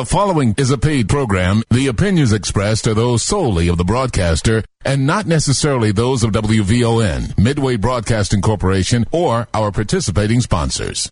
The following is a paid program. The opinions expressed are those solely of the broadcaster and not necessarily those of WVON, Midway Broadcasting Corporation, or our participating sponsors.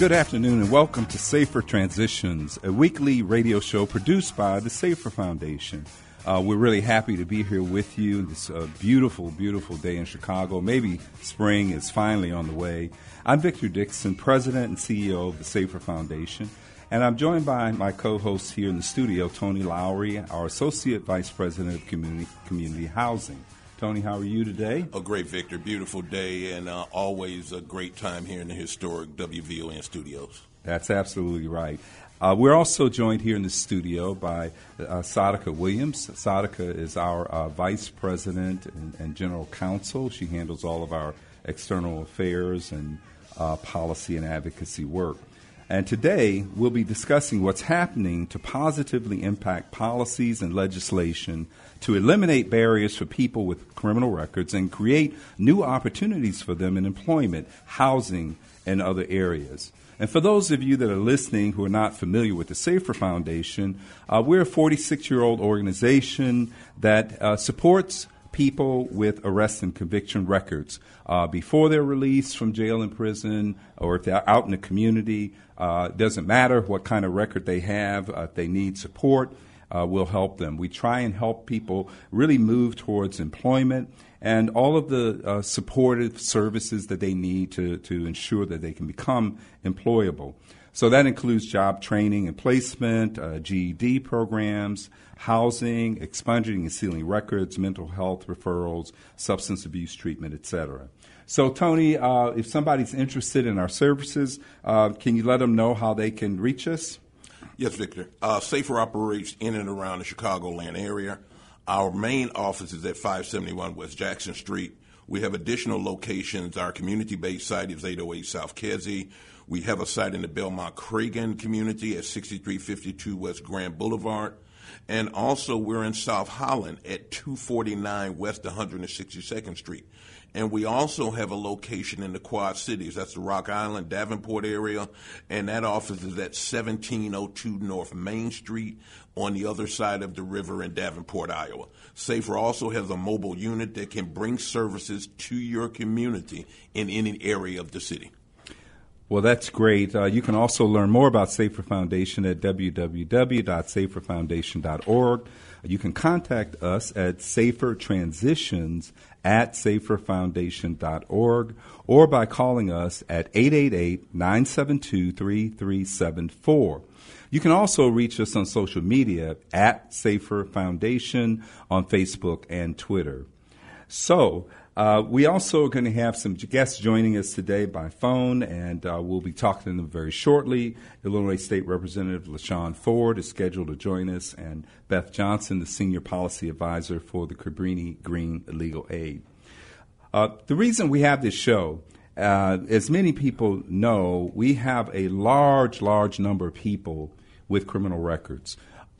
Good afternoon and welcome to Safer Transitions, a weekly radio show produced by the Safer Foundation. Uh, we're really happy to be here with you this uh, beautiful, beautiful day in Chicago. Maybe spring is finally on the way. I'm Victor Dixon, President and CEO of the Safer Foundation, and I'm joined by my co host here in the studio, Tony Lowery, our Associate Vice President of Community, Community Housing. Tony, how are you today? A great, Victor. Beautiful day, and uh, always a great time here in the historic WVON studios. That's absolutely right. Uh, we're also joined here in the studio by uh, Sodiqa Williams. Sodiqa is our uh, Vice President and, and, General Counsel. She handles all of our external affairs and uh, policy and advocacy work. And today we'll be discussing what's happening to positively impact policies and legislation to eliminate barriers for people with criminal records and create new opportunities for them in employment, housing, and other areas. And for those of you that are listening who are not familiar with the Safer Foundation, uh, we're a 46 year old organization that uh, supports people with arrest and conviction records uh, before they're released from jail and prison or if they're out in the community. Uh, doesn't matter what kind of record they have, uh, if they need support uh, will help them. We try and help people really move towards employment and all of the uh, supportive services that they need to, to ensure that they can become employable. So that includes job training and placement, uh, GED programs, housing, expunging and sealing records, mental health referrals, substance abuse treatment, etc. So, Tony, uh, if somebody's interested in our services, uh, can you let them know how they can reach us? Yes, Victor. Uh, Safer operates in and around the Chicagoland area. Our main office is at 571 West Jackson Street. We have additional locations. Our community based site is 808 South Kedzie. We have a site in the Belmont Cragin community at 6352 West Grand Boulevard. And also, we're in South Holland at 249 West 162nd Street. And we also have a location in the Quad Cities. That's the Rock Island, Davenport area. And that office is at 1702 North Main Street on the other side of the river in Davenport, Iowa. Safer also has a mobile unit that can bring services to your community in any area of the city. Well, that's great. Uh, you can also learn more about Safer Foundation at www.saferfoundation.org. You can contact us at Safer Transitions at saferfoundation.org or by calling us at 888 972 3374. You can also reach us on social media at Safer Foundation on Facebook and Twitter. So, uh, we also are going to have some guests joining us today by phone, and uh, we'll be talking to them very shortly. Illinois State Representative LaShawn Ford is scheduled to join us, and Beth Johnson, the Senior Policy Advisor for the Cabrini Green Legal Aid. Uh, the reason we have this show, uh, as many people know, we have a large, large number of people with criminal records.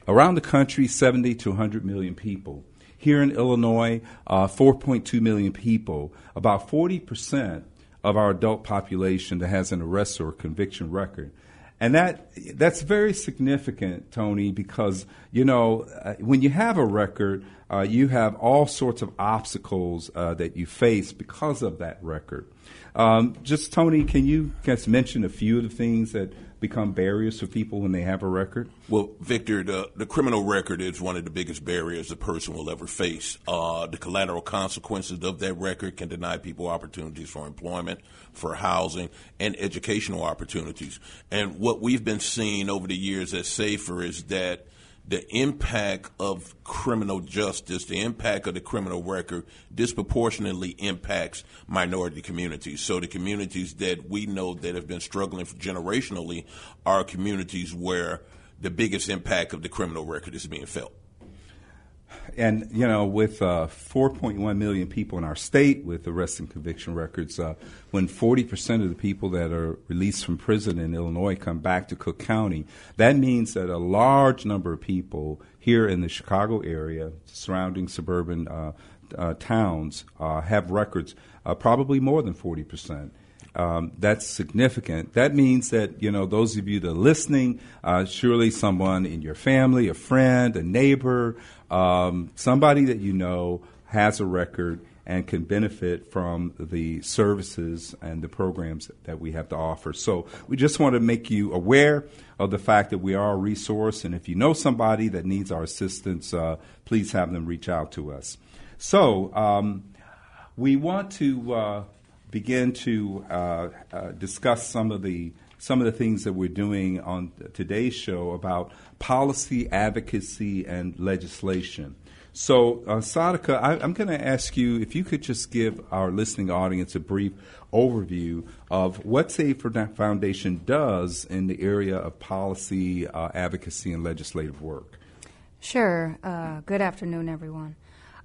Around the country, 70 to 100 million people. Here in Illinois, uh, 4.2 million people, about 40% of our adult population that has an arrest or conviction record. And that that's very significant, Tony, because you know uh, when you have a record, uh, you have all sorts of obstacles uh, that you face because of that record. Um, just Tony, can you just mention a few of the things that become barriers for people when they have a record? Well, Victor, the, the criminal record is one of the biggest barriers a person will ever face. Uh, the collateral consequences of that record can deny people opportunities for employment, for housing, and educational opportunities. And what we've been seeing over the years at Safer is that the impact of criminal justice, the impact of the criminal record disproportionately impacts minority communities. So the communities that we know that have been struggling generationally are communities where the biggest impact of the criminal record is being felt. And, you know, with uh, 4.1 million people in our state with arrest and conviction records, uh, when 40% of the people that are released from prison in Illinois come back to Cook County, that means that a large number of people here in the Chicago area, surrounding suburban uh, uh towns, uh, have records, uh, probably more than 40%. Um, that's significant. That means that you know those of you that are listening, uh, surely someone in your family, a friend, a neighbor, um, somebody that you know has a record and can benefit from the services and the programs that we have to offer. So we just want to make you aware of the fact that we are a resource, and if you know somebody that needs our assistance, uh, please have them reach out to us. So um, we want to uh, begin to uh, uh discuss some of the some of the things that we're doing on today's show about policy, advocacy, and legislation. So, uh, Sodiqa, I, am going to ask you if you could just give our listening audience a brief overview of what Safer Foundation does in the area of policy, uh, advocacy, and legislative work. Sure. Uh, good afternoon, everyone.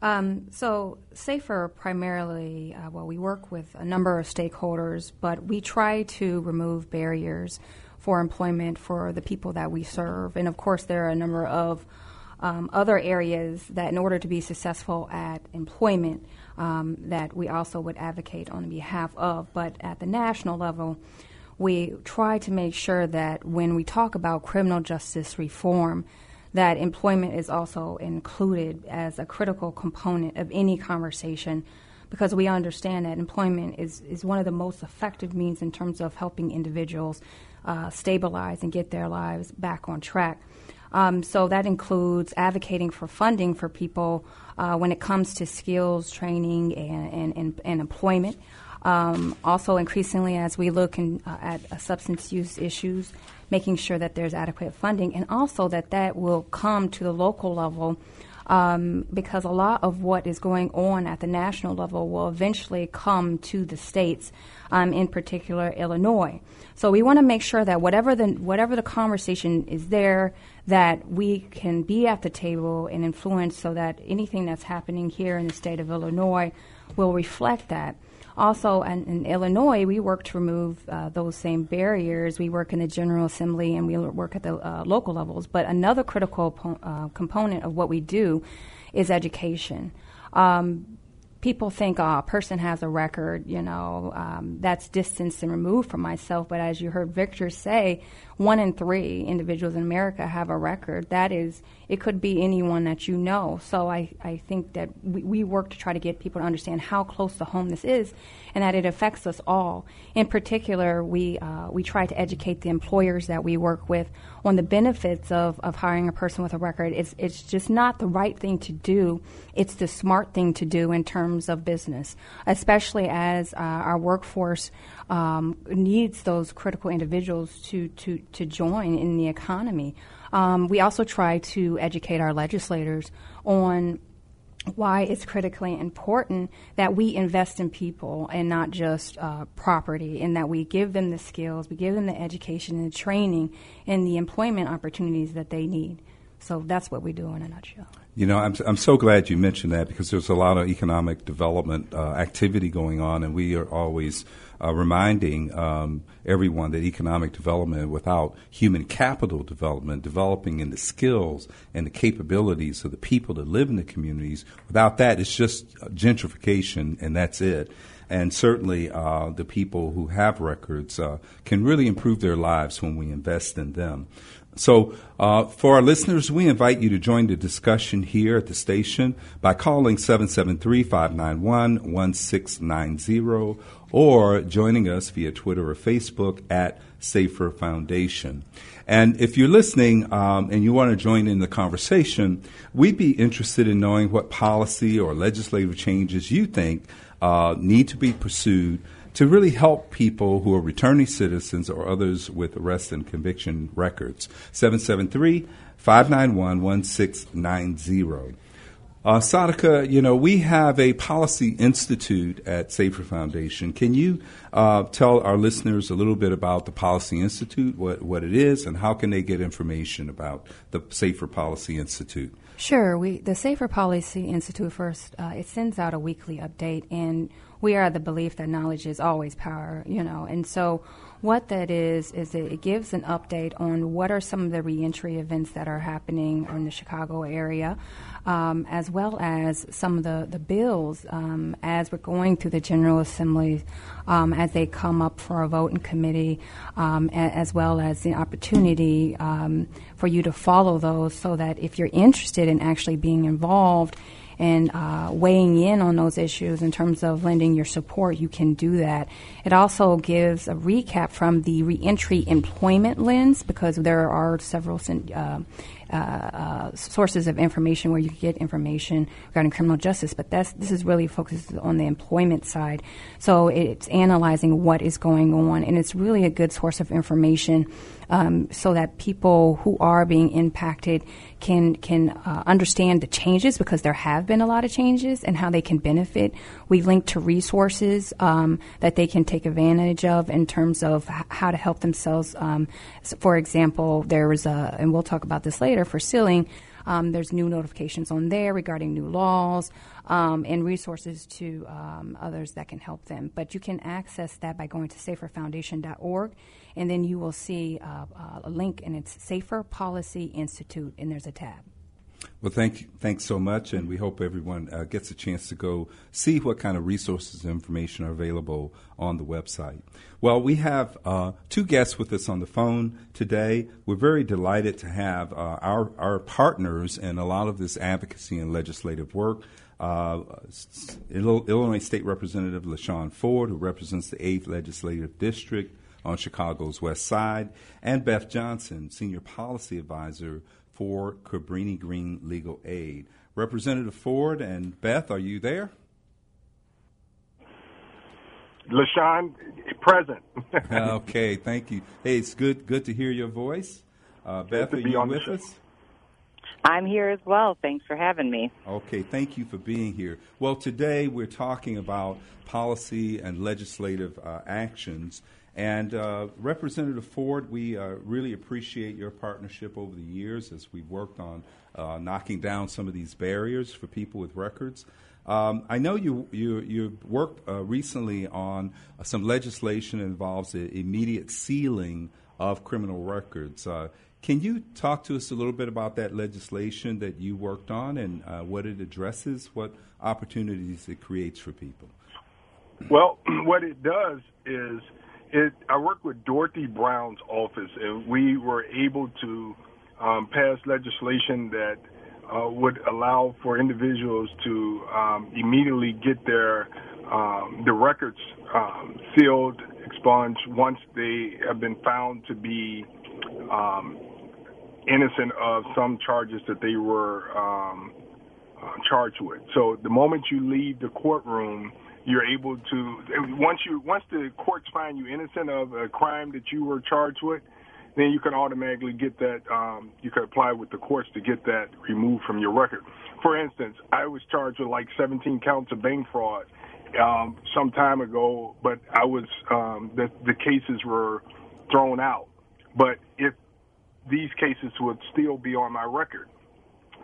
Um, so, SAFER primarily, uh, well, we work with a number of stakeholders, but we try to remove barriers for employment for the people that we serve. And of course, there are a number of um, other areas that, in order to be successful at employment, um, that we also would advocate on behalf of. But at the national level, we try to make sure that when we talk about criminal justice reform, that employment is also included as a critical component of any conversation because we understand that employment is, is one of the most effective means in terms of helping individuals uh, stabilize and get their lives back on track. Um, so that includes advocating for funding for people uh, when it comes to skills training and, and, and, and employment. Um, also, increasingly, as we look in, uh, at substance use issues, making sure that there's adequate funding, and also that that will come to the local level um, because a lot of what is going on at the national level will eventually come to the states, um, in particular Illinois. So we want to make sure that whatever the whatever the conversation is there, that we can be at the table and influence, so that anything that's happening here in the state of Illinois will reflect that. Also, in, in Illinois, we work to remove uh, those same barriers. We work in the General Assembly and we work at the uh, local levels. But another critical po- uh, component of what we do is education. Um, people think, oh, a person has a record, you know, um, that's distanced and removed from myself. But as you heard Victor say, one in three individuals in America have a record. That is, it could be anyone that you know. So I, I think that we, we work to try to get people to understand how close to home this is and that it affects us all. In particular, we, uh, we try to educate the employers that we work with on the benefits of, of hiring a person with a record. It's, it's just not the right thing to do. It's the smart thing to do in terms of business, especially as uh, our workforce um, needs those critical individuals to, to, to join in the economy. Um, we also try to educate our legislators on why it's critically important that we invest in people and not just uh, property, and that we give them the skills, we give them the education and the training and the employment opportunities that they need. So that's what we do in a nutshell. You know, I'm, I'm so glad you mentioned that because there's a lot of economic development uh, activity going on, and we are always uh, reminding um, everyone that economic development without human capital development, developing in the skills and the capabilities of the people that live in the communities, without that, it's just gentrification and that's it. And certainly, uh, the people who have records uh, can really improve their lives when we invest in them. So, uh, for our listeners, we invite you to join the discussion here at the station by calling 773 591 1690 or joining us via Twitter or Facebook at Safer Foundation. And if you're listening um, and you want to join in the conversation, we'd be interested in knowing what policy or legislative changes you think uh, need to be pursued to really help people who are returning citizens or others with arrest and conviction records. 773 591 1690. Uh, Sodiqa, you know, we have a policy institute at Safer Foundation. Can you uh, tell our listeners a little bit about the Policy Institute, what, what it is, and how can they get information about the Safer Policy Institute? Sure. We the Safer Policy Institute first. Uh, it sends out a weekly update, and we are the belief that knowledge is always power. You know, and so what that is is it gives an update on what are some of the reentry events that are happening in the Chicago area um, as well as some of the, the bills um, as we're going through the General Assembly um, as they come up for a vote in committee, um, a, as well as the opportunity um, for you to follow those so that if you're interested in actually being involved and uh, weighing in on those issues in terms of lending your support, you can do that. It also gives a recap from the reentry employment lens because there are several uh, uh, uh, sources of information where you can get information regarding criminal justice, but that's, this is really focused on the employment side. So it's analyzing what is going on, and it's really a good source of information um, so that people who are being impacted can can uh, understand the changes because there have been a lot of changes and how they can benefit. We link to resources um, that they can take advantage of in terms of h- how to help themselves. Um, so for example, there was a, and we'll talk about this later for sealing. Um, there's new notifications on there regarding new laws um, and resources to um, others that can help them. But you can access that by going to saferfoundation.org and then you will see uh, uh, a link, and it's Safer Policy Institute, and there's a tab. Well, thank you, thanks so much, and we hope everyone uh, gets a chance to go see what kind of resources and information are available on the website. Well, we have uh, two guests with us on the phone today. We're very delighted to have uh, our our partners in a lot of this advocacy and legislative work. Uh, Illinois State Representative LaShawn Ford, who represents the 8th Legislative District, on Chicago's West Side, and Beth Johnson, Senior Policy Advisor for Cabrini Green Legal Aid. Representative Ford and Beth, are you there? LaShawn, present. okay, thank you. Hey, it's good good to hear your voice. Uh, Beth, are you with us? I'm here as well. Thanks for having me. Okay, thank you for being here. Well, today we're talking about policy and legislative uh, actions and uh, Representative Ford, we uh, really appreciate your partnership over the years as we've worked on uh, knocking down some of these barriers for people with records. Um, I know you you, you worked uh, recently on some legislation that involves the immediate sealing of criminal records. Uh, can you talk to us a little bit about that legislation that you worked on and uh, what it addresses, what opportunities it creates for people? Well, what it does is it, I work with Dorothy Brown's office, and we were able to um, pass legislation that uh, would allow for individuals to um, immediately get their um, the records um, sealed, expunged once they have been found to be um, innocent of some charges that they were um, uh, charged with. So the moment you leave the courtroom you're able to once you once the courts find you innocent of a crime that you were charged with, then you can automatically get that. Um, you can apply with the courts to get that removed from your record. For instance, I was charged with like 17 counts of bank fraud um, some time ago, but I was um, the the cases were thrown out. But if these cases would still be on my record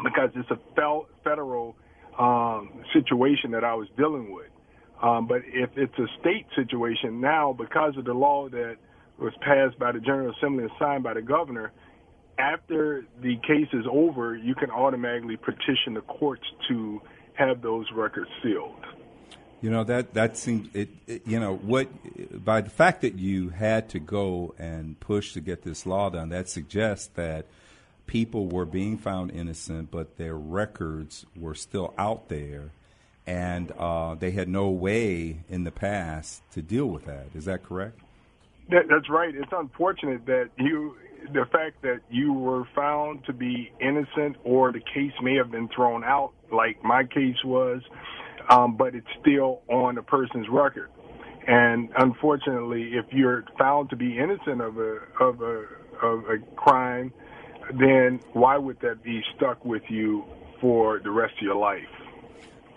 because it's a fel- federal um, situation that I was dealing with. Um, but if it's a state situation now, because of the law that was passed by the General Assembly and signed by the governor, after the case is over, you can automatically petition the courts to have those records sealed. You know that that seems it, it, You know what? By the fact that you had to go and push to get this law done, that suggests that people were being found innocent, but their records were still out there and uh, they had no way in the past to deal with that. Is that correct? That, that's right. It's unfortunate that you, the fact that you were found to be innocent, or the case may have been thrown out, like my case was, um, but it's still on a person's record. And unfortunately, if you're found to be innocent of a of a of a crime, then why would that be stuck with you for the rest of your life?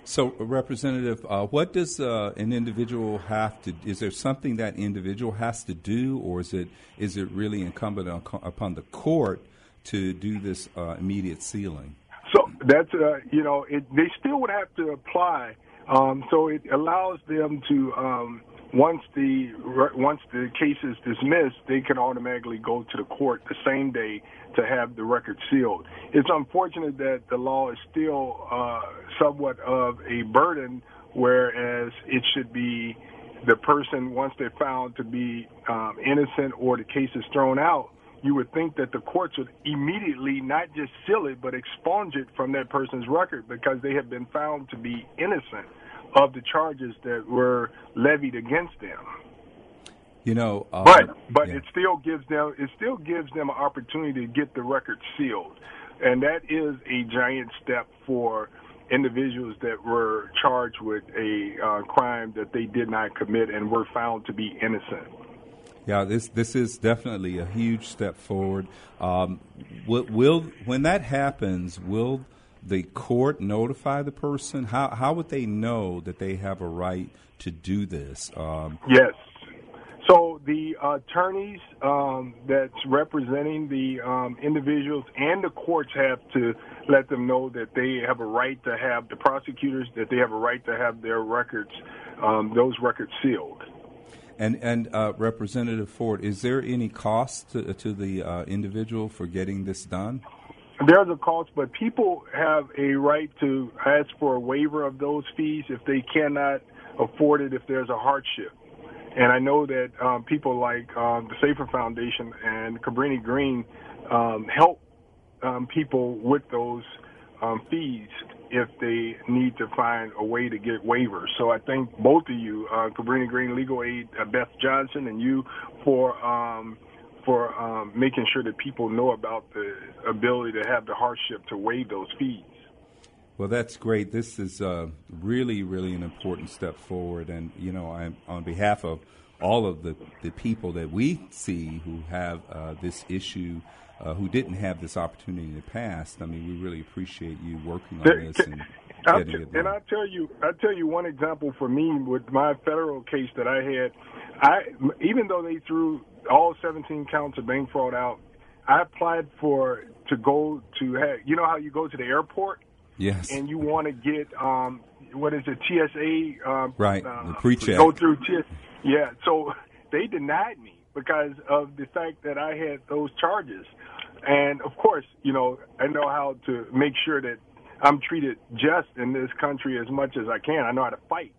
So, Representative, uh, what does uh, an individual have to? Is there something that individual has to do, or is it is it really incumbent on, upon the court to do this uh, immediate sealing? So that's uh, you know it, they still would have to apply. Um, so it allows them to um, once the once the case is dismissed, they can automatically go to the court the same day to have the record sealed. It's unfortunate that the law is still uh, somewhat of a burden, whereas it should be the person once they're found to be um, innocent or the case is thrown out. You would think that the courts would immediately not just seal it, but expunge it from that person's record because they have been found to be innocent of the charges that were levied against them. You know, uh, but but yeah. it still gives them it still gives them an opportunity to get the record sealed, and that is a giant step for individuals that were charged with a uh, crime that they did not commit and were found to be innocent. Yeah, this this is definitely a huge step forward. Um, will, will when that happens, will the court notify the person? How how would they know that they have a right to do this? Um, yes. So the attorneys um, that's representing the um, individuals and the courts have to let them know that they have a right to have the prosecutors that they have a right to have their records, um, those records sealed. And and uh, Representative Ford, is there any cost to, to the uh, individual for getting this done? There's a cost, but people have a right to ask for a waiver of those fees if they cannot afford it if there's a hardship. And I know that um, people like um, the Safer Foundation and Cabrini Green um, help um, people with those um, fees if they need to find a way to get waivers. So I thank both of you, uh, Cabrini Green Legal Aid, uh, Beth Johnson, and you for um, for um, making sure that people know about the ability to have the hardship to waive those fees. Well, that's great. This is uh, really, really an important step forward. And, you know, I'm, on behalf of all of the, the people that we see who have uh, this issue, uh, who didn't have this opportunity in the past, I mean, we really appreciate you working on this and it done. And I tell you, I tell you one example for me with my federal case that I had. I even though they threw all 17 counts of bank fraud out. I applied for to go to have, you know how you go to the airport. Yes. And you want to get um, what is it TSA? Um, right. Uh, the pre-check. Go through TSA. Yeah. So they denied me because of the fact that I had those charges. And of course, you know, I know how to make sure that I'm treated just in this country as much as I can. I know how to fight.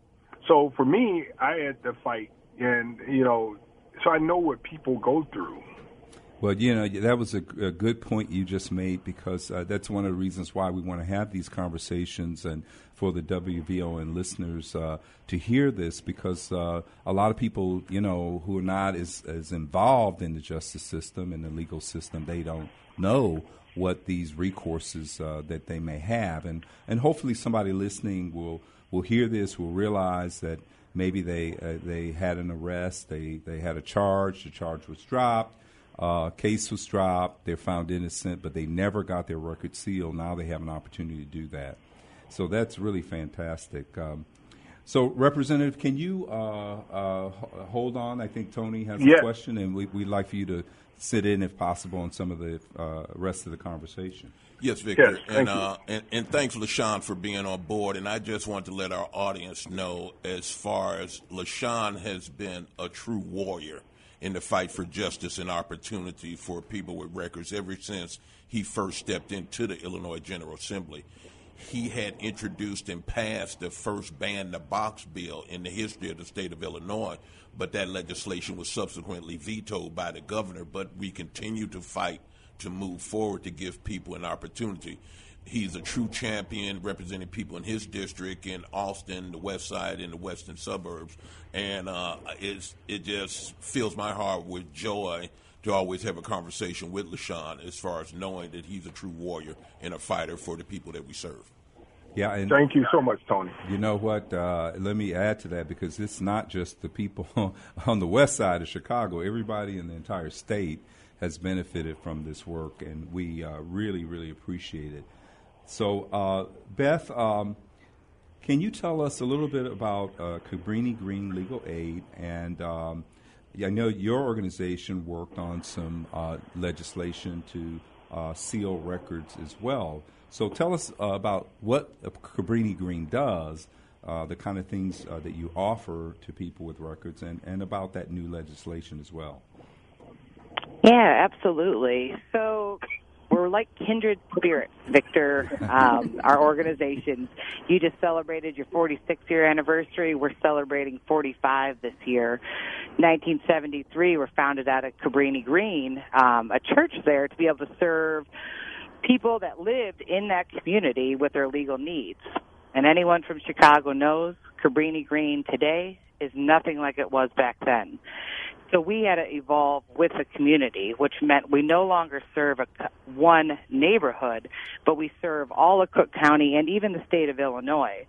So for me, I had to fight and you know so I know what people go through. Well, you know, that was a, a good point you just made because uh, that's one of the reasons why we want to have these conversations and for the WVON listeners uh, to hear this because uh, a lot of people, you know, who are not as, as involved in the justice system and the legal system, they don't know what these recourses uh, that they may have. And, and hopefully somebody listening will, will hear this, will realize that – maybe they uh, they had an arrest, they they had a charge, the charge was dropped, uh, case was dropped, they're found innocent, but they never got their record sealed. Now they have an opportunity to do that. So that's really fantastic. Um, so, Representative, can you uh, uh hold on? I think Tony has a question, and we, would like for you to sit in, if possible, on some of the uh, rest of the conversation. Yes, Victor, yes, and, uh, and, and thanks, LaShawn, for being on board. And I just want to let our audience know, as far as LaShawn has been a true warrior in the fight for justice and opportunity for people with records ever since he first stepped into the Illinois General Assembly. He had introduced and passed the first ban the box bill in the history of the state of Illinois, but that legislation was subsequently vetoed by the governor. But we continue to fight to move forward to give people an opportunity. He's a true champion representing people in his district in Austin, the west side, and the western suburbs. And uh, it just fills my heart with joy to always have a conversation with LaShawn as far as knowing that he's a true warrior and a fighter for the people that we serve. Yeah, and Thank you so much, Tony. You know what? Uh, let me add to that because it's not just the people on the west side of Chicago. Everybody in the entire state has benefited from this work, and we uh, really, really appreciate it. So, uh, Beth, um, can you tell us a little bit about uh, Cabrini Green Legal Aid? And um, I know your organization worked on some uh, legislation to uh, seal records as well. So tell us uh, about what Cabrini Green does, uh, the kind of things uh, that you offer to people with records, and, and about that new legislation as well. Yeah, absolutely. So we're like kindred spirits, Victor. Um, our organizations. You just celebrated your 46 year anniversary. We're celebrating 45 this year. 1973, we're founded out of Cabrini Green, um, a church there to be able to serve people that lived in that community with their legal needs. And anyone from Chicago knows Cabrini Green today is nothing like it was back then. So we had to evolve with the community, which meant we no longer serve a, one neighborhood, but we serve all of Cook County and even the state of Illinois.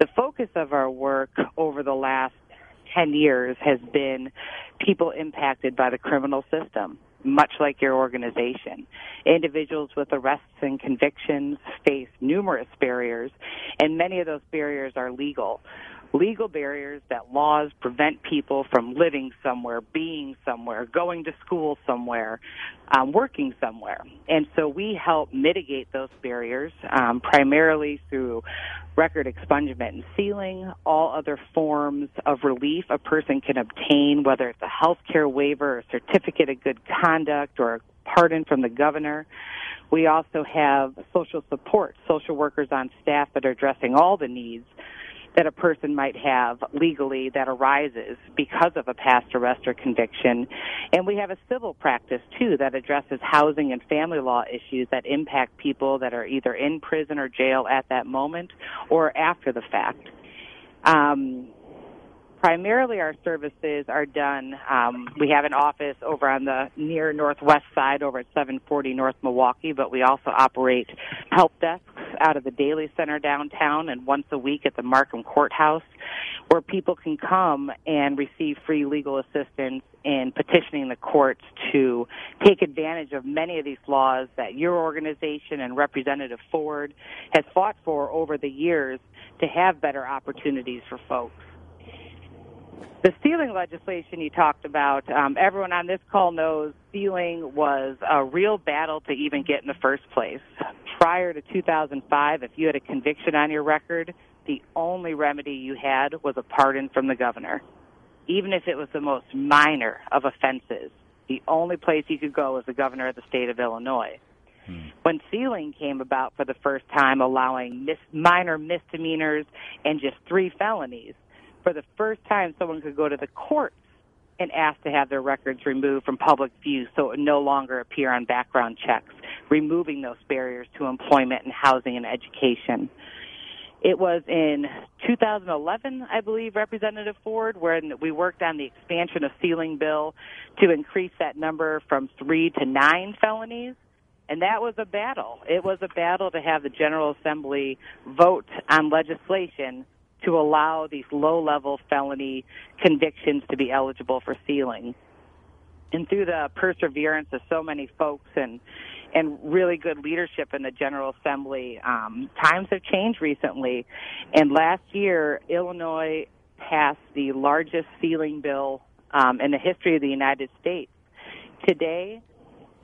The focus of our work over the last 10 years has been people impacted by the criminal system much like your organization. Individuals with arrests and convictions face numerous barriers, and many of those barriers are legal. Legal barriers that laws prevent people from living somewhere, being somewhere, going to school somewhere, um, working somewhere. And so we help mitigate those barriers um, primarily through record expungement and sealing, all other forms of relief a person can obtain, whether it's a health care waiver, a certificate of good conduct, or a pardon from the governor. We also have social support, social workers on staff that are addressing all the needs that a person might have legally that arises because of a past arrest or conviction. And we have a civil practice too that addresses housing and family law issues that impact people that are either in prison or jail at that moment or after the fact. Um, primarily our services are done um, we have an office over on the near northwest side over at 740 north milwaukee but we also operate help desks out of the Daley Center downtown and once a week at the markham courthouse where people can come and receive free legal assistance in petitioning the courts to take advantage of many of these laws that your organization and representative ford has fought for over the years to have better opportunities for folks the sealing legislation you talked about, um, everyone on this call knows sealing was a real battle to even get in the first place. Prior to 2005, if you had a conviction on your record, the only remedy you had was a pardon from the governor. Even if it was the most minor of offenses, the only place you could go was the governor of the state of Illinois. Hmm. When sealing came about for the first time, allowing mis- minor misdemeanors and just three felonies, for the first time, someone could go to the courts and ask to have their records removed from public view so it would no longer appear on background checks, removing those barriers to employment and housing and education. It was in 2011, I believe, Representative Ford, when we worked on the expansion of sealing bill to increase that number from three to nine felonies. And that was a battle. It was a battle to have the General Assembly vote on legislation to allow these low level felony convictions to be eligible for sealing. And through the perseverance of so many folks and and really good leadership in the General Assembly, um, times have changed recently. And last year, Illinois passed the largest sealing bill um, in the history of the United States. Today,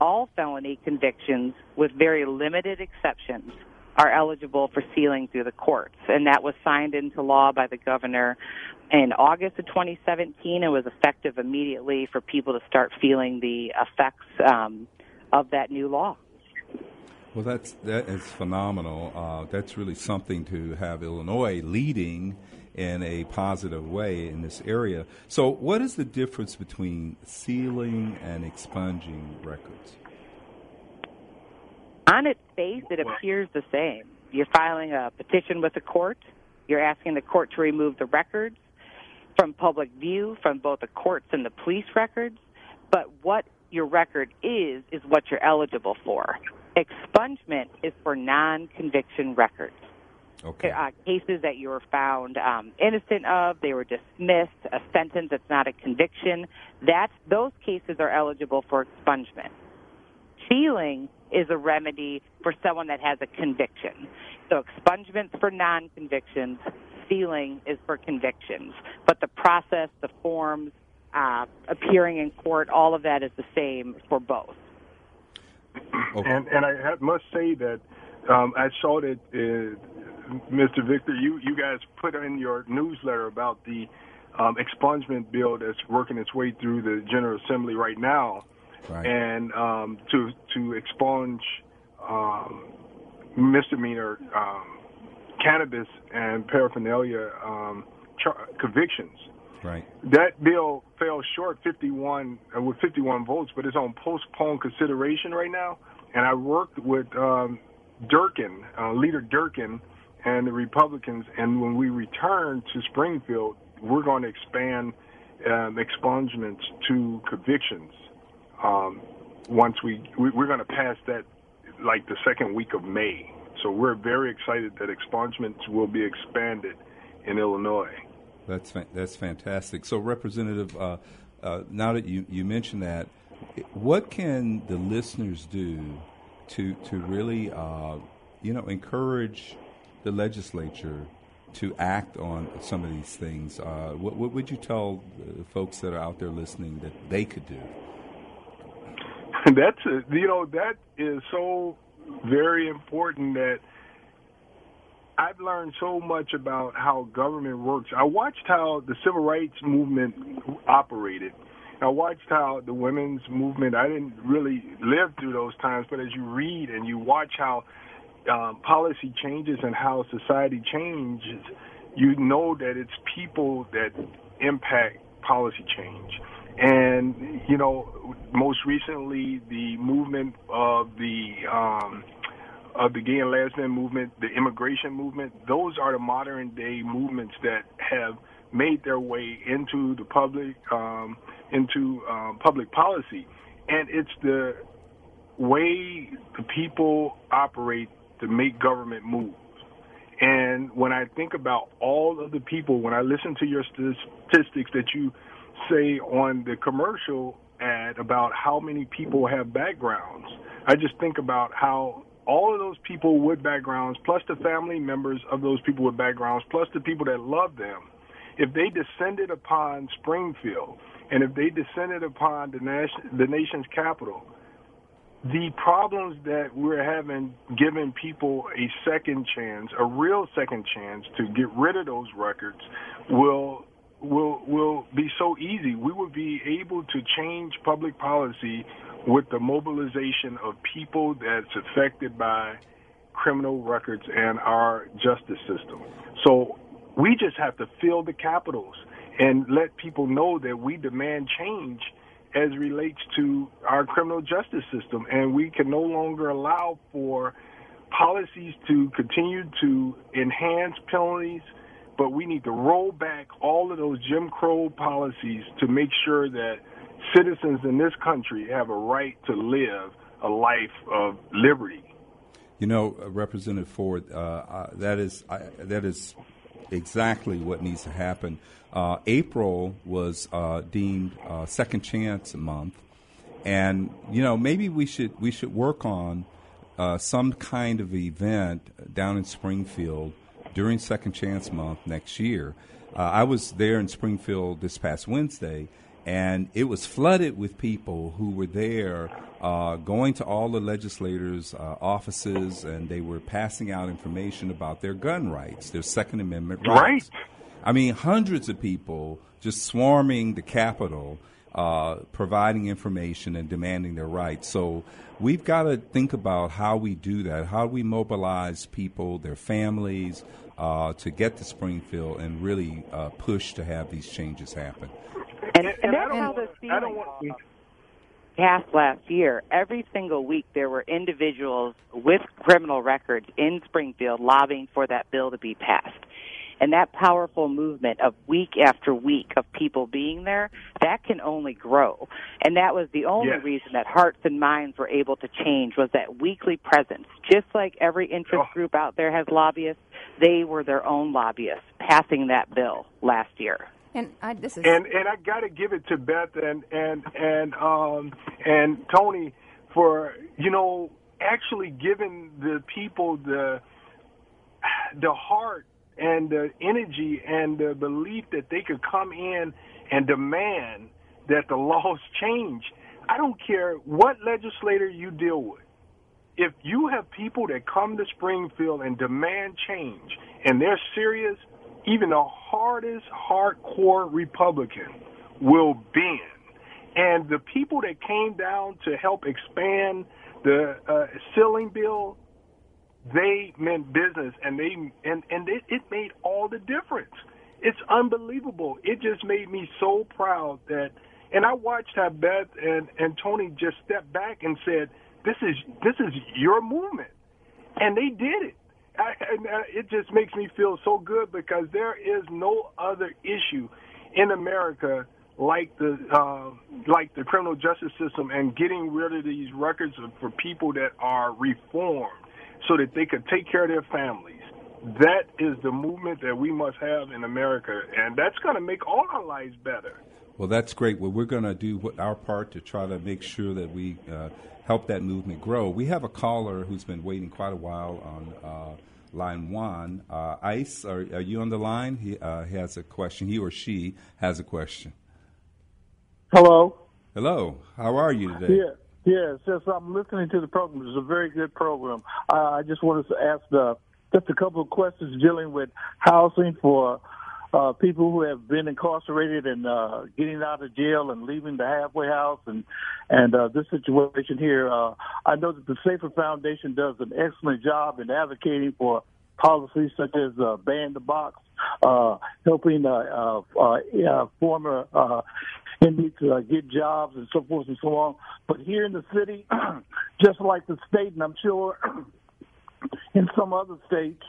all felony convictions, with very limited exceptions, are eligible for sealing through the courts. And that was signed into law by the governor in August of 2017 It was effective immediately for people to start feeling the effects um, of that new law. Well, that's that is phenomenal. Uh, that's really something to have Illinois leading in a positive way in this area. So, what is the difference between sealing and expunging records? On its face, it appears the same. You're filing a petition with the court. You're asking the court to remove the records from public view, from both the courts and the police records. But what your record is, is what you're eligible for. Expungement is for non conviction records. Okay. Uh, cases that you were found um, innocent of, they were dismissed, a sentence that's not a conviction. That's those cases are eligible for expungement. Sealing is a remedy for someone that has a conviction. So expungement's for non-convictions, sealing is for convictions. But the process, the forms, uh, appearing in court, all of that is the same for both. Okay. And and I have, must say that um, I saw that uh, Mr. Victor, you you guys put in your newsletter about the um, expungement bill that's working its way through the General Assembly right now, Right. and um, to to expunge um, misdemeanor um, cannabis and paraphernalia um, char- convictions. Right. That bill fell short 51 uh, with 51 votes, but it's on postponed consideration right now. And I worked with um, Durkin, uh, Leader Durkin, and the Republicans. And when we return to Springfield, we're going to expand um, expungements to convictions. Um, once we, we we're going to pass that like the second week of May. So we're very excited that expungements will be expanded in Illinois. That's fa- that's fantastic. So, Representative, uh, uh, now that you, you mentioned that, what can the listeners do to to really, uh, you know, encourage the legislature to act on some of these things? Uh, what, what would you tell folks that are out there listening that they could do? That's a, you know that is so very important that I've learned so much about how government works. I watched how the civil rights movement operated. I watched how the women's movement. I didn't really live through those times, but as you read and you watch how um, policy changes and how society changes, you know that it's people that impact policy change. And you know, most recently, the movement of the um, of the gay and lesbian movement, the immigration movement, those are the modern day movements that have made their way into the public, um, into um, public policy, and it's the way the people operate to make government move. And when I think about all of the people, when I listen to your statistics that you say on the commercial ad about how many people have backgrounds, I just think about how all of those people with backgrounds, plus the family members of those people with backgrounds, plus the people that love them, if they descended upon Springfield and if they descended upon the, nation, the nation's capital, the problems that we're having giving people a second chance, a real second chance to get rid of those records will will will be so easy. We will be able to change public policy with the mobilization of people that's affected by criminal records and our justice system. So we just have to fill the capitals and let people know that we demand change as relates to our criminal justice system and we can no longer allow for policies to continue to enhance penalties but we need to roll back all of those Jim Crow policies to make sure that citizens in this country have a right to live a life of liberty. You know, uh, Representative Ford, uh, uh, that is I, that is exactly what needs to happen. Uh, April was uh, deemed uh, Second Chance Month, and you know maybe we should we should work on some kind of event down in Springfield during Second Chance Month next year. I was there in Springfield this past Wednesday and it was flooded with people who were there uh, going to all the legislators' uh, offices, and they were passing out information about their gun rights, their Second Amendment rights. Right. I mean, hundreds of people just swarming the Capitol, uh, providing information and demanding their rights. So we've got to think about how we do that. How do we mobilize people, their families, uh, to get to Springfield and really uh, push to have these changes happen? And, And- and and that's how want- the I don't want- passed last year. Every single week, there were individuals with criminal records in Springfield lobbying for that bill to be passed. And that powerful movement of week after week of people being there, that can only grow. And that was the only Yes. reason that hearts and minds were able to change was that weekly presence. Just like every interest Oh. group out there has lobbyists, they were their own lobbyists passing that bill last year. And I, this is and and I got to give it to Beth and and and um and Tony for you know actually giving the people the the heart and the energy and the belief that they could come in and demand that the laws change. I don't care what legislator you deal with. If you have people that come to Springfield and demand change and they're serious, even the hardest hardcore Republican will bend. And the people that came down to help expand the uh, sealing bill, they meant business, and they and and it, it made all the difference. It's unbelievable. It just made me so proud that, and I watched how Beth and and Tony just stepped back and said, "This is this is your movement," and they did it. I, and uh, it just makes me feel so good because there is no other issue in America like the uh, like the criminal justice system and getting rid of these records for people that are reformed so that they could take care of their families. That is the movement that we must have in America, and that's going to make all our lives better. Well, that's great. Well, we're going to do what, our part to try to make sure that we uh, help that movement grow. We have a caller who's been waiting quite a while on uh, line one. Uh, Ice, are, are you on the line? He uh, has a question. He or she has a question. Hello. Hello. How are you today? Yeah. Yes, yes, I'm listening to the program. It's a very good program. Uh, I just wanted to ask uh, just a couple of questions dealing with housing for uh, people who have been incarcerated and uh, getting out of jail and leaving the halfway house and and uh, this situation here. Uh, I know that the Safer Foundation does an excellent job in advocating for policies such as uh, ban the box, uh, helping uh, uh, uh, former uh, inmates uh, get jobs and so forth and so on. But here in the city, just like the state, and I'm sure in some other states,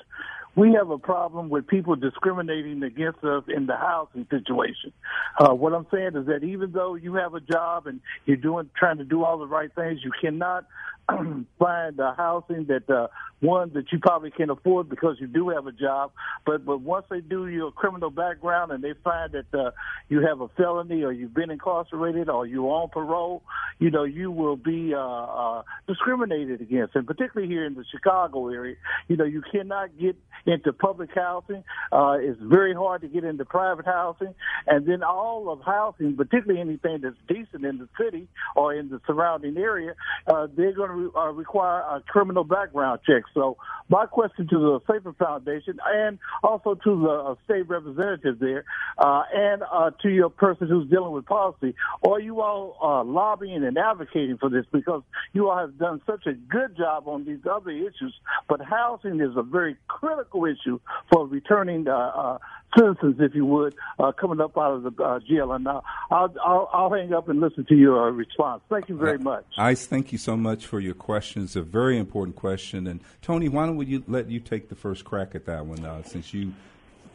we have a problem with people discriminating against us in the housing situation. Uh, what I'm saying is that even though you have a job and you're doing, trying to do all the right things, you cannot find a housing that uh, one that you probably can't afford because you do have a job. But but once they do your criminal background and they find that uh, you have a felony or you've been incarcerated or you're on parole, you know you will be uh, uh, discriminated against. And particularly here in the Chicago area, you know you cannot get into public housing. Uh, it's very hard to get into private housing, and then all of housing, particularly anything that's decent in the city or in the surrounding area, uh, they're going to uh, require a criminal background check. So my question to the Safer Foundation and also to the uh, state representative there, uh, and uh, to your person who's dealing with policy, are you all uh, lobbying and advocating for this? Because you all have done such a good job on these other issues, but housing is a very critical issue for returning uh, citizens, if you would, uh, coming up out of the uh, jail. And uh, I'll, I'll, I'll hang up and listen to your uh, response. Thank you very much. Ice, thank you so much for your question. It's a very important question. And Tony, why don't we you let you take the first crack at that one, uh, since you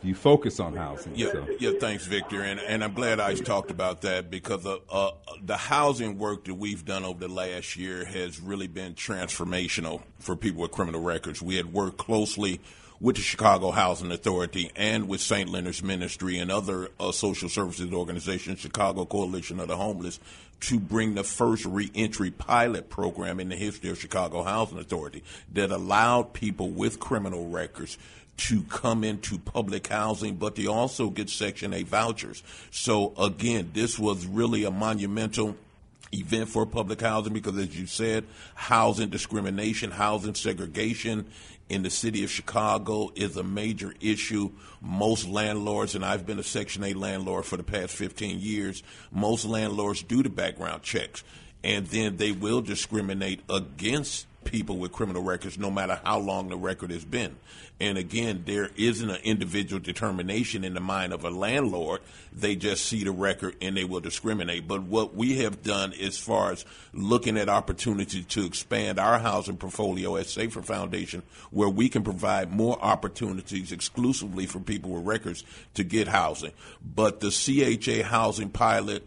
you focus on housing. Yeah, so. yeah. Thanks, Victor, and and I'm glad I talked about that because uh, uh, the housing work that we've done over the last year has really been transformational for people with criminal records. We had worked closely with the Chicago Housing Authority and with St. Leonard's Ministry and other uh, social services organizations, Chicago Coalition of the Homeless, to bring the first reentry pilot program in the history of Chicago Housing Authority that allowed people with criminal records to come into public housing, but they also get Section 8 vouchers. So again, this was really a monumental event for public housing because, as you said, housing discrimination, housing segregation in the city of Chicago is a major issue. Most landlords, and I've been a Section 8 landlord for the past 15 years, most landlords do the background checks and then they will discriminate against people with criminal records, no matter how long the record has been. And again, there isn't an individual determination in the mind of a landlord. They just see the record and they will discriminate. But what we have done as far as looking at opportunity to expand our housing portfolio at Safer Foundation, where we can provide more opportunities exclusively for people with records to get housing. But the CHA housing pilot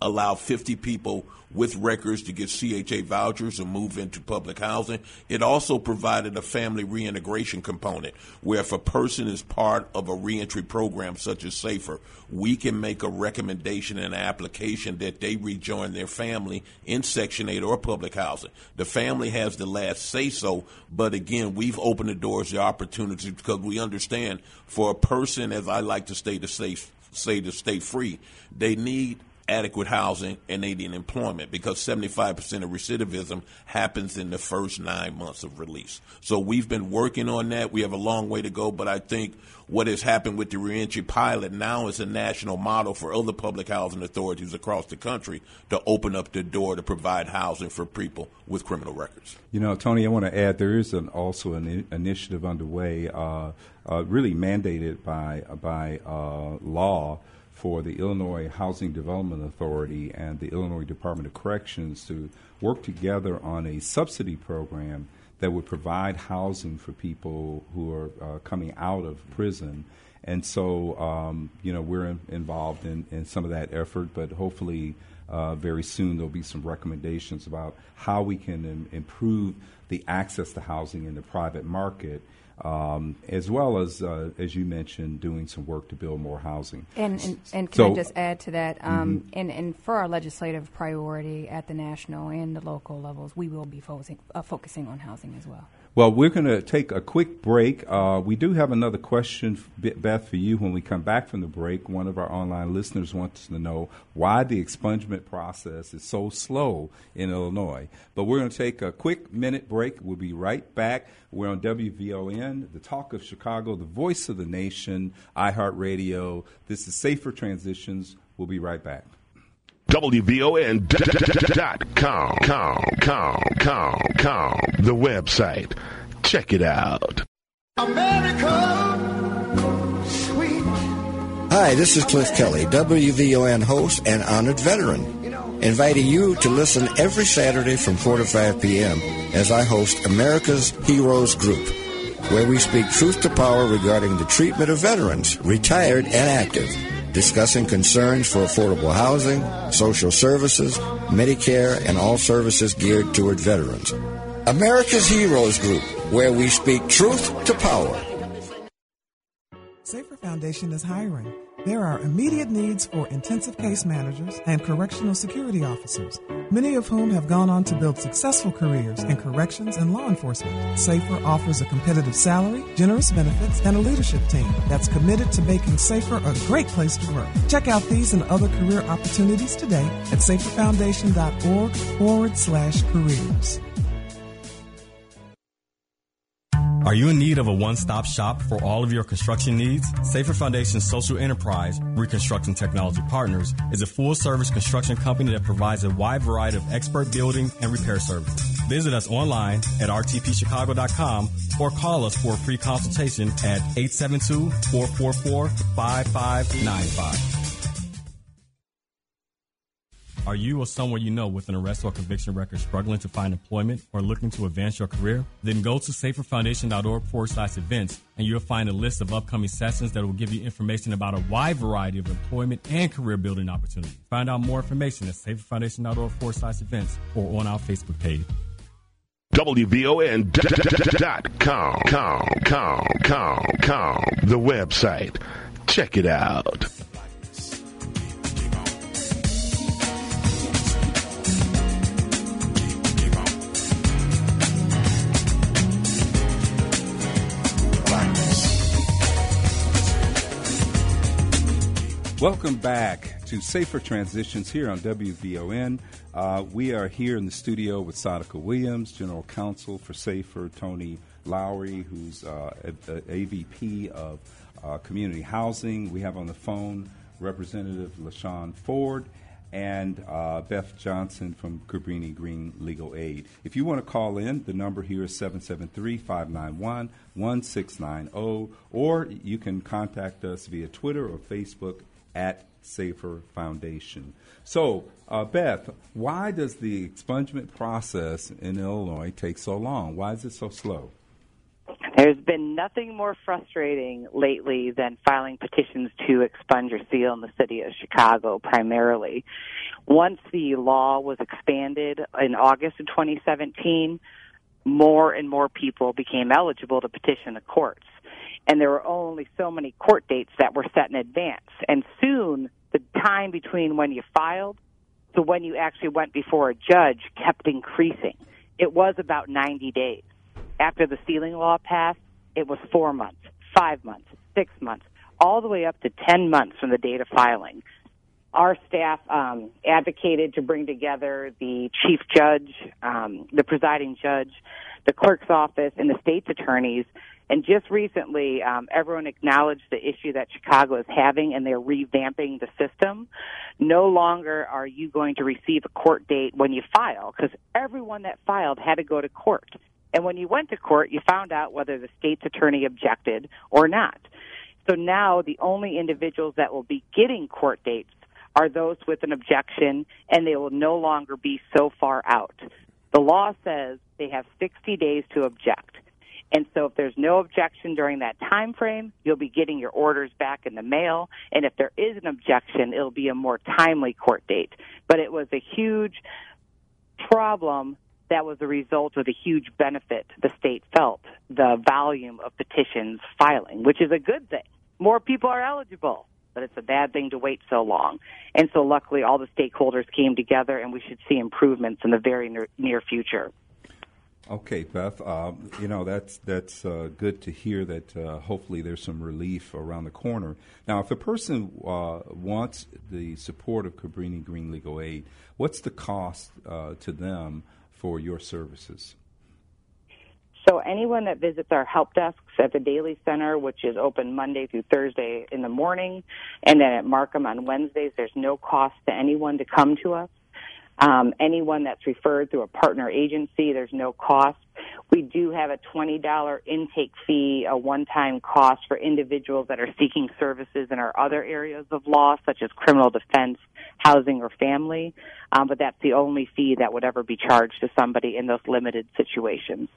allow 50 people with records to get CHA vouchers and move into public housing. It also provided a family reintegration component where if a person is part of a reentry program such as SAFER, we can make a recommendation and an application that they rejoin their family in Section 8 or public housing. The family has the last say so, but again, we've opened the doors, the opportunities because we understand for a person, as I like to to say, say to stay free, they need adequate housing and they need employment because 75% of recidivism happens in the first nine months of release. So we've been working on that. We have a long way to go, but I think what has happened with the reentry pilot now is a national model for other public housing authorities across the country to open up the door to provide housing for people with criminal records. You know, Tony, I want to add there is an, also an initiative underway, uh, uh, really mandated by by uh, law for the Illinois Housing Development Authority and the Illinois Department of Corrections to work together on a subsidy program that would provide housing for people who are uh, coming out of prison. And so, um, you know, we're in, involved in, in some of that effort, but hopefully uh, very soon there'll be some recommendations about how we can Im- improve the access to housing in the private market um, as well as, uh, as you mentioned, doing some work to build more housing. And, and, and can so, I just add to that? Um, mm-hmm. and, and for our legislative priority at the national and the local levels, we will be focusing, uh, focusing on housing as well. Well, we're going to take a quick break. Uh, we do have another question, Beth, for you when we come back from the break. One of our online listeners wants to know why the expungement process is so slow in Illinois. But we're going to take a quick minute break. We'll be right back. We're on WVON, the talk of Chicago, the voice of the nation, iHeartRadio. This is Safer Transitions. We'll be right back. WVON.com, com, com, com, com, the website. Check it out. America, sweet. Hi, this is Cliff Kelly, WVON host and honored veteran, inviting you to listen every Saturday from 4 to 5 p.m. as I host America's Heroes Group, where we speak truth to power regarding the treatment of veterans, retired and active discussing concerns for affordable housing, social services, Medicare, and all services geared toward veterans. America's Heroes Group, where we speak truth to power. Safer Foundation is hiring. There are immediate needs for intensive case managers and correctional security officers, many of whom have gone on to build successful careers in corrections and law enforcement. Safer offers a competitive salary, generous benefits, and a leadership team that's committed to making Safer a great place to work. Check out these and other career opportunities today at saferfoundation.org forward slash careers. Are you in need of a one-stop shop for all of your construction needs? Safer Foundation Social Enterprise Reconstruction Technology Partners is a full-service construction company that provides a wide variety of expert building and repair services. Visit us online at rtpchicago.com or call us for a free consultation at 872-444-5595. Are you or someone you know with an arrest or conviction record struggling to find employment or looking to advance your career? Then go to saferfoundation.org forward slash events and you'll find a list of upcoming sessions that will give you information about a wide variety of employment and career building opportunities. Find out more information at saferfoundation.org forward slash events or on our Facebook page. WVON.com, com, com, com, com, the website. Check it out. Welcome back to Safer Transitions here on WVON. Uh, we are here in the studio with Sodiqa Williams, General Counsel for Safer, Tony Lowery, who's uh, a, a AVP of uh, Community Housing. We have on the phone Representative LaShawn Ford and uh, Beth Johnson from Cabrini Green Legal Aid. If you want to call in, the number here is 773 591 1690, or you can contact us via Twitter or Facebook at Safer Foundation. So, uh, Beth, why does the expungement process in Illinois take so long? Why is it so slow? There's been nothing more frustrating lately than filing petitions to expunge or seal in the city of Chicago primarily. Once the law was expanded in August of 2017, more and more people became eligible to petition the courts. And there were only so many court dates that were set in advance. And soon, the time between when you filed to when you actually went before a judge kept increasing. It was about 90 days. After the sealing law passed, it was four months, five months, six months, all the way up to 10 months from the date of filing. Our staff um, advocated to bring together the chief judge, um, the presiding judge, the clerk's office, and the state's attorneys. And just recently, um, everyone acknowledged the issue that Chicago is having, and they're revamping the system. No longer are you going to receive a court date when you file, because everyone that filed had to go to court. And when you went to court, you found out whether the state's attorney objected or not. So now the only individuals that will be getting court dates are those with an objection, and they will no longer be so far out. The law says they have 60 days to object. And so if there's no objection during that time frame, you'll be getting your orders back in the mail. And if there is an objection, it'll be a more timely court date. But it was a huge problem that was a result of the huge benefit the state felt, the volume of petitions filing, which is a good thing. More people are eligible, but it's a bad thing to wait so long. And so luckily all the stakeholders came together and we should see improvements in the very near, near future. Okay, Beth. Uh, you know that's that's uh, good to hear. That uh, hopefully there's some relief around the corner. Now, if a person uh, wants the support of Cabrini Green Legal Aid, what's the cost uh, to them for your services? So anyone that visits our help desks at the Daley Center, which is open Monday through Thursday in the morning, and then at Markham on Wednesdays, there's no cost to anyone to come to us. Um, anyone that's referred through a partner agency, there's no cost. We do have a $20 intake fee, a one-time cost for individuals that are seeking services in our other areas of law, such as criminal defense, housing, or family. Um, but that's the only fee that would ever be charged to somebody in those limited situations.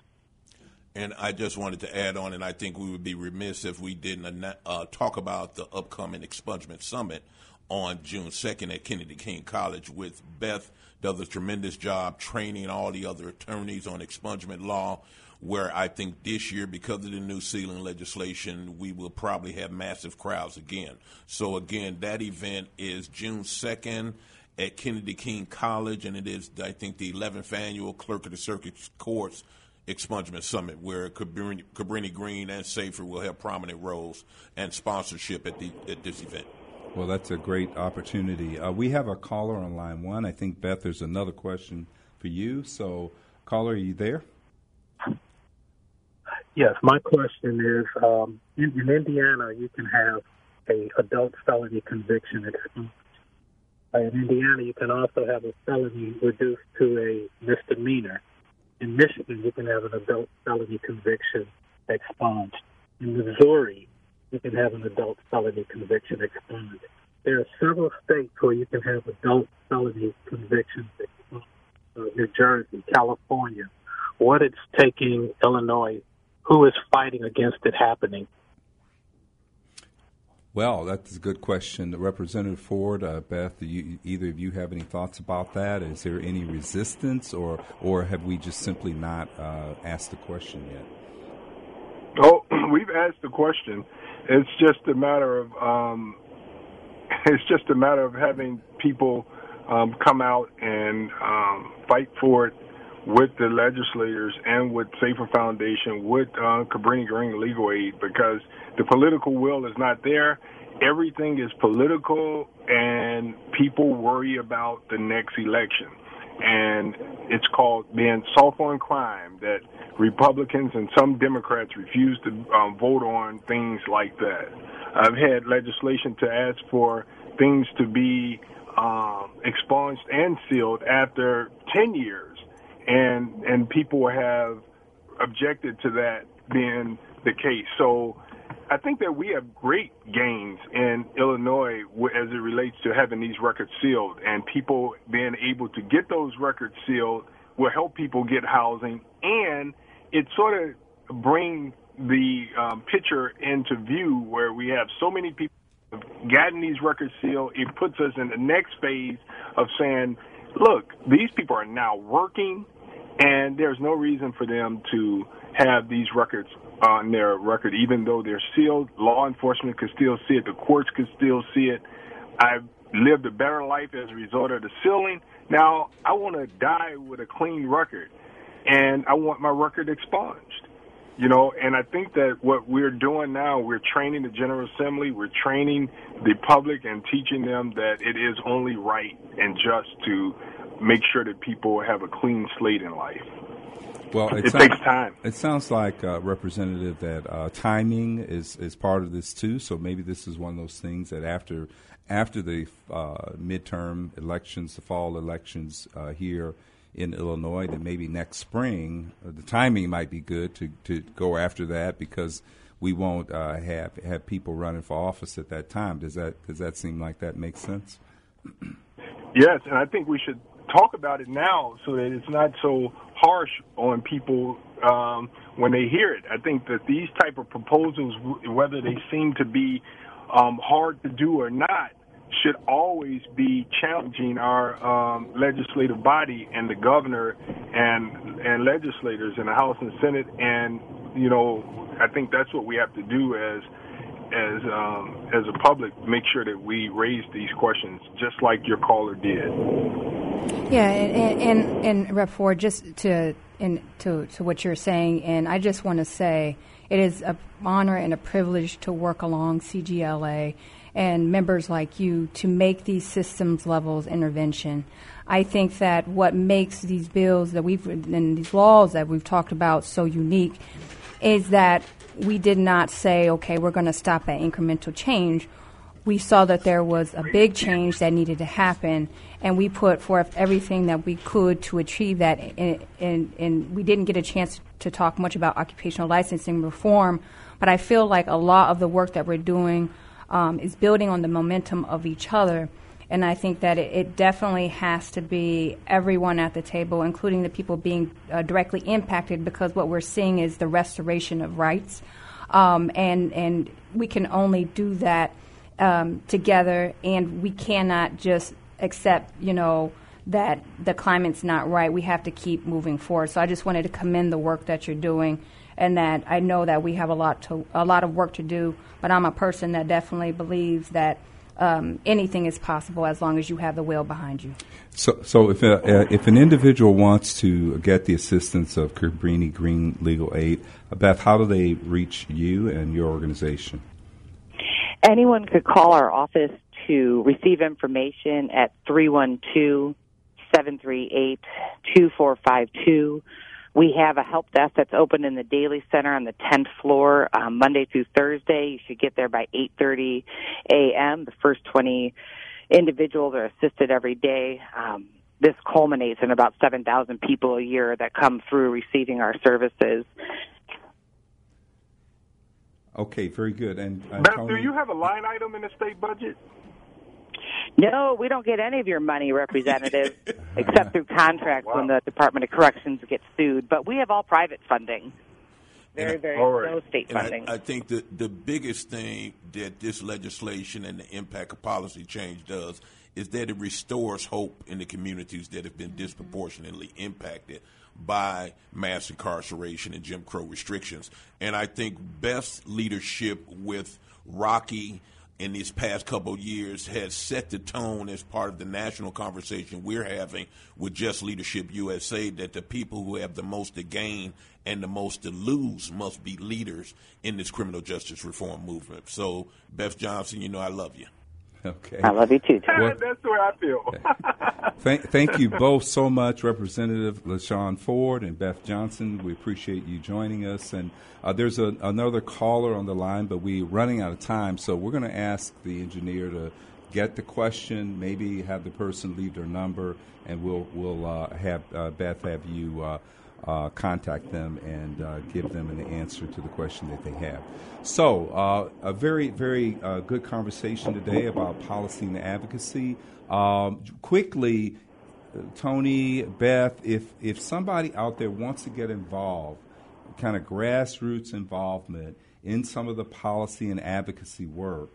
And I just wanted to add on, and I think we would be remiss if we didn't uh, talk about the upcoming expungement summit on June 2nd at Kennedy King College with Beth does a tremendous job training all the other attorneys on expungement law. Where I think this year, because of the new sealing legislation, we will probably have massive crowds again. So, again, that event is June 2nd at Kennedy King College, and it is, I think, the 11th annual Clerk of the Circuit Courts Expungement Summit, where Cabrini, Cabrini Green and Safer will have prominent roles and sponsorship at, the, at this event. Well, that's a great opportunity. Uh, we have a caller on line one. I think, Beth, there's another question for you. So, caller, are you there? Yes, my question is um, in, in, Indiana, you can have a adult felony conviction expunged. Uh, in Indiana, you can also have a felony reduced to a misdemeanor. In Michigan, you can have an adult felony conviction expunged. In Missouri, you can have an adult felony conviction expunged. There are several states where you can have adult felony convictions expunged. Uh, New Jersey, California. What it's taking Illinois, who is fighting against it happening? Well, that's a good question. Representative Ford, uh, Beth, you, either of you have any thoughts about that? Is there any resistance, or, or have we just simply not uh, asked the question yet? Oh, we've asked the question. It's just a matter of um, it's just a matter of having people um, come out and um, fight for it with the legislators and with Safer Foundation, with uh, Cabrini Green Legal Aid, because the political will is not there. Everything is political, and people worry about the next election. And it's called being soft on crime that Republicans and some Democrats refuse to um, vote on things like that. I've had legislation to ask for things to be um, expunged and sealed after 10 years, and and people have objected to that being the case. So I think that we have great gains in Illinois as it relates to having these records sealed, and people being able to get those records sealed will help people get housing, and it sort of bring the um, picture into view where we have so many people gotten these records sealed. It puts us in the next phase of saying, look, these people are now working, and there's no reason for them to have these records on their record, even though they're sealed. Law enforcement could still see it. The courts could still see it. I've lived a better life as a result of the sealing. Now I want to die with a clean record, and I want my record expunged. You know, and I think that what we're doing now, we're training the General Assembly, we're training the public and teaching them that it is only right and just to make sure that people have a clean slate in life. Well, it, it sounds, takes time. It sounds like, uh, Representative, that uh, timing is, is part of this too. So maybe this is one of those things that after after the uh, midterm elections, the fall elections uh, here in Illinois, that maybe next spring uh, the timing might be good to, to go after that because we won't uh, have have people running for office at that time. Does that does that seem like that makes sense? Yes, and I think we should talk about it now so that it's not so harsh on people um, when they hear it. I think that these type of proposals, whether they seem to be um, hard to do or not, should always be challenging our um, legislative body and the governor and and legislators in the House and Senate. And you know, I think that's what we have to do as as um, as a public, make sure that we raise these questions, just like your caller did. Yeah, and and, and Rep Ford, just to in, to to what you're saying, and I just want to say it is an honor and a privilege to work along CGLA and members like you to make these systems levels intervention. I think that what makes these bills that we've and these laws that we've talked about so unique is that we did not say, okay, we're going to stop at incremental change. We saw that there was a big change that needed to happen, and we put forth everything that we could to achieve that. And, and, and we didn't get a chance to talk much about occupational licensing reform, but I feel like a lot of the work that we're doing um, is building on the momentum of each other. And I think that it, it, definitely has to be everyone at the table, including the people being uh, directly impacted, because what we're seeing is the restoration of rights. Um, and, and we can only do that um, together, and we cannot just accept, you know, that the climate's not right. We have to keep moving forward. So I just wanted to commend the work that you're doing, and that I know that we have a lot to a lot of work to do. But I'm a person that definitely believes that um, anything is possible as long as you have the will behind you. So, so if a, uh, if an individual wants to get the assistance of Cabrini Green Legal Aid, uh, Beth, how do they reach you and your organization? Anyone could call our office to receive information at 312 738 2452 we have a help desk that's open in the Daley Center on the 10th floor um, Monday through Thursday. You should get there by 8:30 a.m. The first 20 individuals are assisted every day. Um, this culminates in about 7,000 people a year that come through receiving our services. Okay, very good. And uh, Beth, do you have a line item in the state budget? No, we don't get any of your money, Representative, except through contracts wow. when the Department of Corrections gets sued. But we have all private funding. Very, very right. no state and funding. I, I, think the the biggest thing that this legislation and the impact of policy change does is that it restores hope in the communities that have been disproportionately impacted by mass incarceration and Jim Crow restrictions. And I think best leadership with Rocky in these past couple years has set the tone as part of the national conversation we're having with Just Leadership USA that the people who have the most to gain and the most to lose must be leaders in this criminal justice reform movement. So, Beth Johnson, you know I love you. Okay. I love you too. Well, That's the way I feel. thank, thank you both so much, Representative LaShawn Ford and Beth Johnson. We appreciate you joining us. And uh, there's a, another caller on the line, but we're running out of time, so we're going to ask the engineer to get the question, maybe have the person leave their number, and we'll we'll uh, have uh, Beth have you uh, uh contact them and uh, give them an answer to the question that they have. So, uh, a very very good conversation today about policy and advocacy. Um, quickly, Tony, Beth, if if somebody out there wants to get involved, kind of grassroots involvement in some of the policy and advocacy work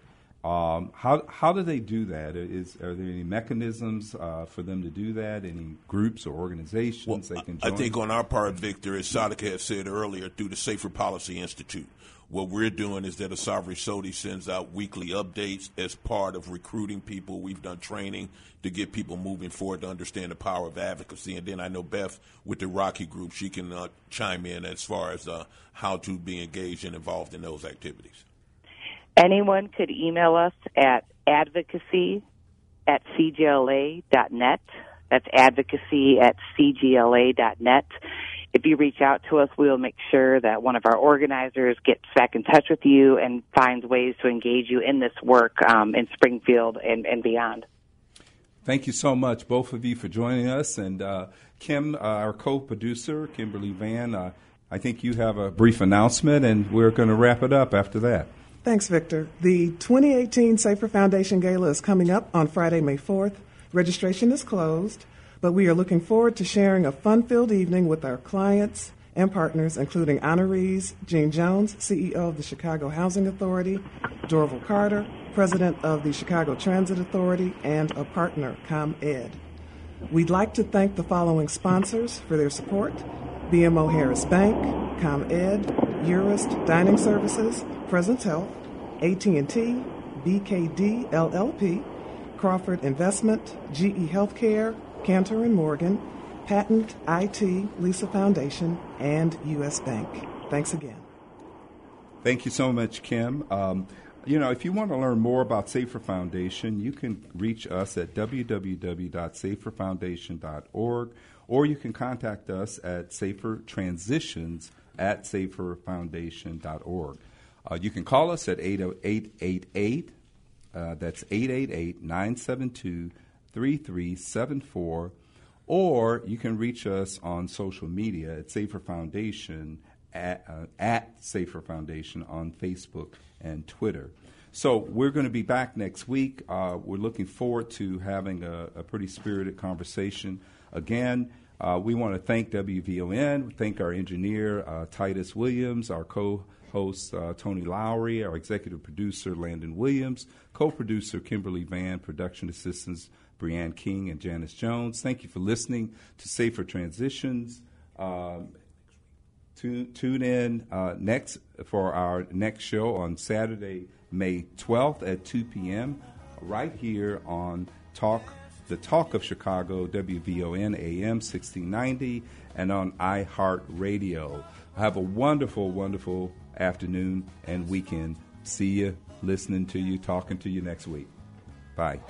um, how how do they do that? Is are there any mechanisms uh, for them to do that? Any groups or organizations well, they can join? I think on our part, Victor, as Sodiqa has said earlier, through the Safer Policy Institute, what we're doing is that Asavri Sodi sends out weekly updates as part of recruiting people. We've done training to get people moving forward to understand the power of advocacy. And then I know Beth with the Rocky Group, she can uh, chime in as far as uh, how to be engaged and involved in those activities. Anyone could email us at advocacy at cgla.net. That's advocacy at cgla.net. If you reach out to us, we will make sure that one of our organizers gets back in touch with you and finds ways to engage you in this work um, in Springfield and, and beyond. Thank you so much, both of you, for joining us. And uh, Kim, uh, our co producer, Kimberly Van, uh, I think you have a brief announcement, and we're going to wrap it up after that. Thanks, Victor. The 2018 Safer Foundation Gala is coming up on Friday, May 4th. Registration is closed, but we are looking forward to sharing a fun filled evening with our clients and partners, including honorees Gene Jones, CEO of the Chicago Housing Authority, Dorval Carter, President of the Chicago Transit Authority, and a partner, ComEd. We'd like to thank the following sponsors for their support BMO Harris Bank, ComEd, Eurest Dining Services, Presence Health, AT&T, BKD LLP, Crawford Investment, GE Healthcare, Cantor and Morgan, Patent IT, Lisa Foundation, and U.S. Bank. Thanks again. Thank you so much, Kim. Um, you know, if you want to learn more about Safer Foundation, you can reach us at www.saferfoundation.org or you can contact us at safertransitions at saferfoundation.org. Uh, you can call us at 888, uh, that's 888 972 3374, or you can reach us on social media at Safer Foundation, at, uh, at Safer Foundation on Facebook and Twitter. So we're going to be back next week. Uh, we're looking forward to having a, a pretty spirited conversation. Again, uh, we want to thank WVON, thank our engineer, uh, Titus Williams, our co host uh, Tony Lowery, our executive producer Landon Williams, co-producer Kimberly Van, production assistants Brianne King and Janice Jones. Thank you for listening to Safer Transitions. Um, tune, tune in uh, next for our next show on Saturday, May 12th at 2 p.m. right here on Talk the Talk of Chicago, WVON AM 1690, and on iHeartRadio. Have a wonderful, wonderful afternoon, and weekend. See you, listening to you, talking to you next week. Bye.